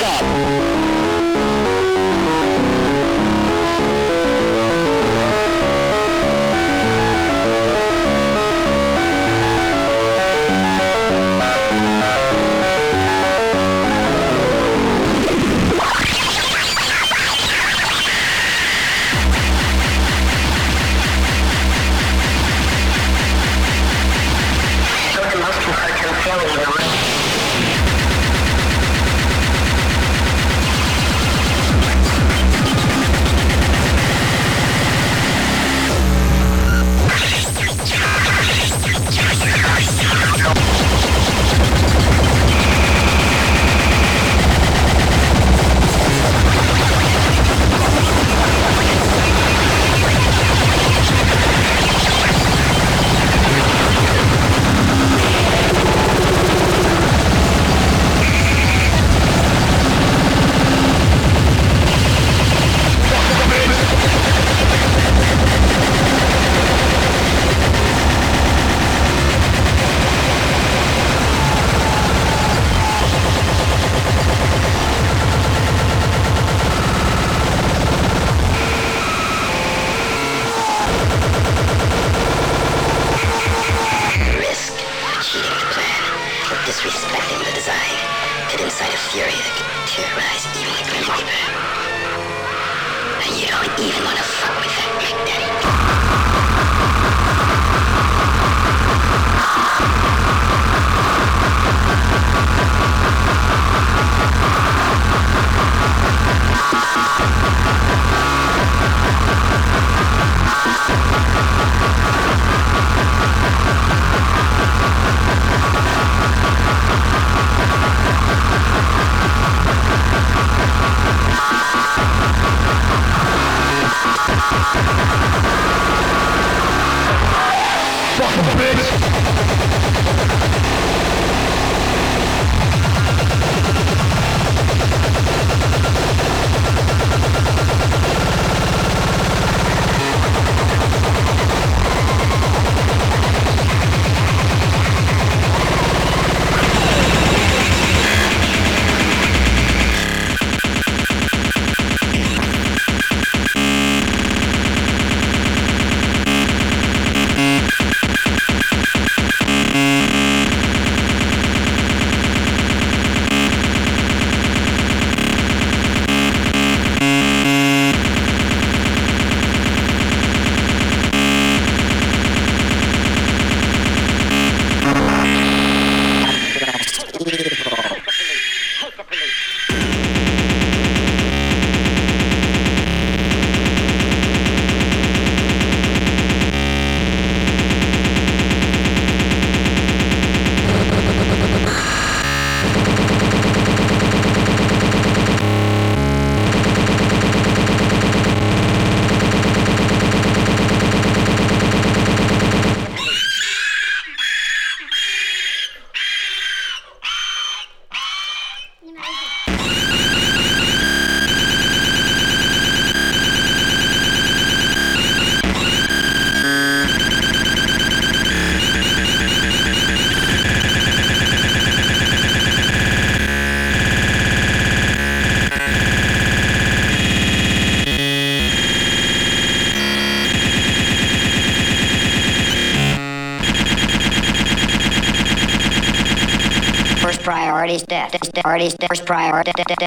The parties, parties, first priority, first.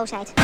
boosheid.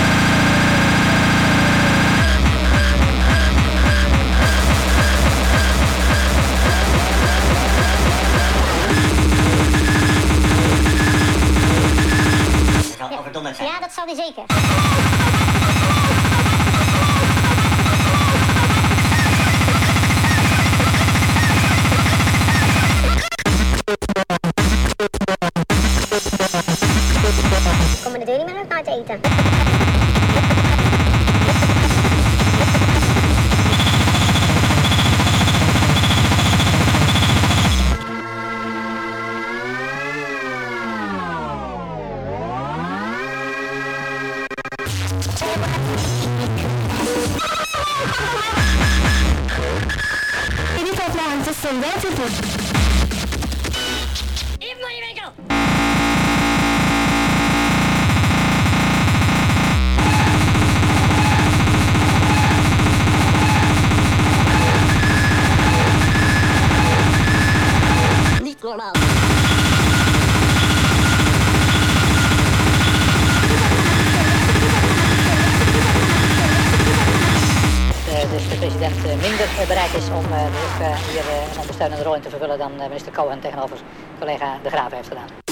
Eh, bereid is om eh, ook hier een eh, ondersteunende rol in te vervullen dan minister Cohen tegenover collega De Graaf heeft gedaan.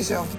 Dezelfde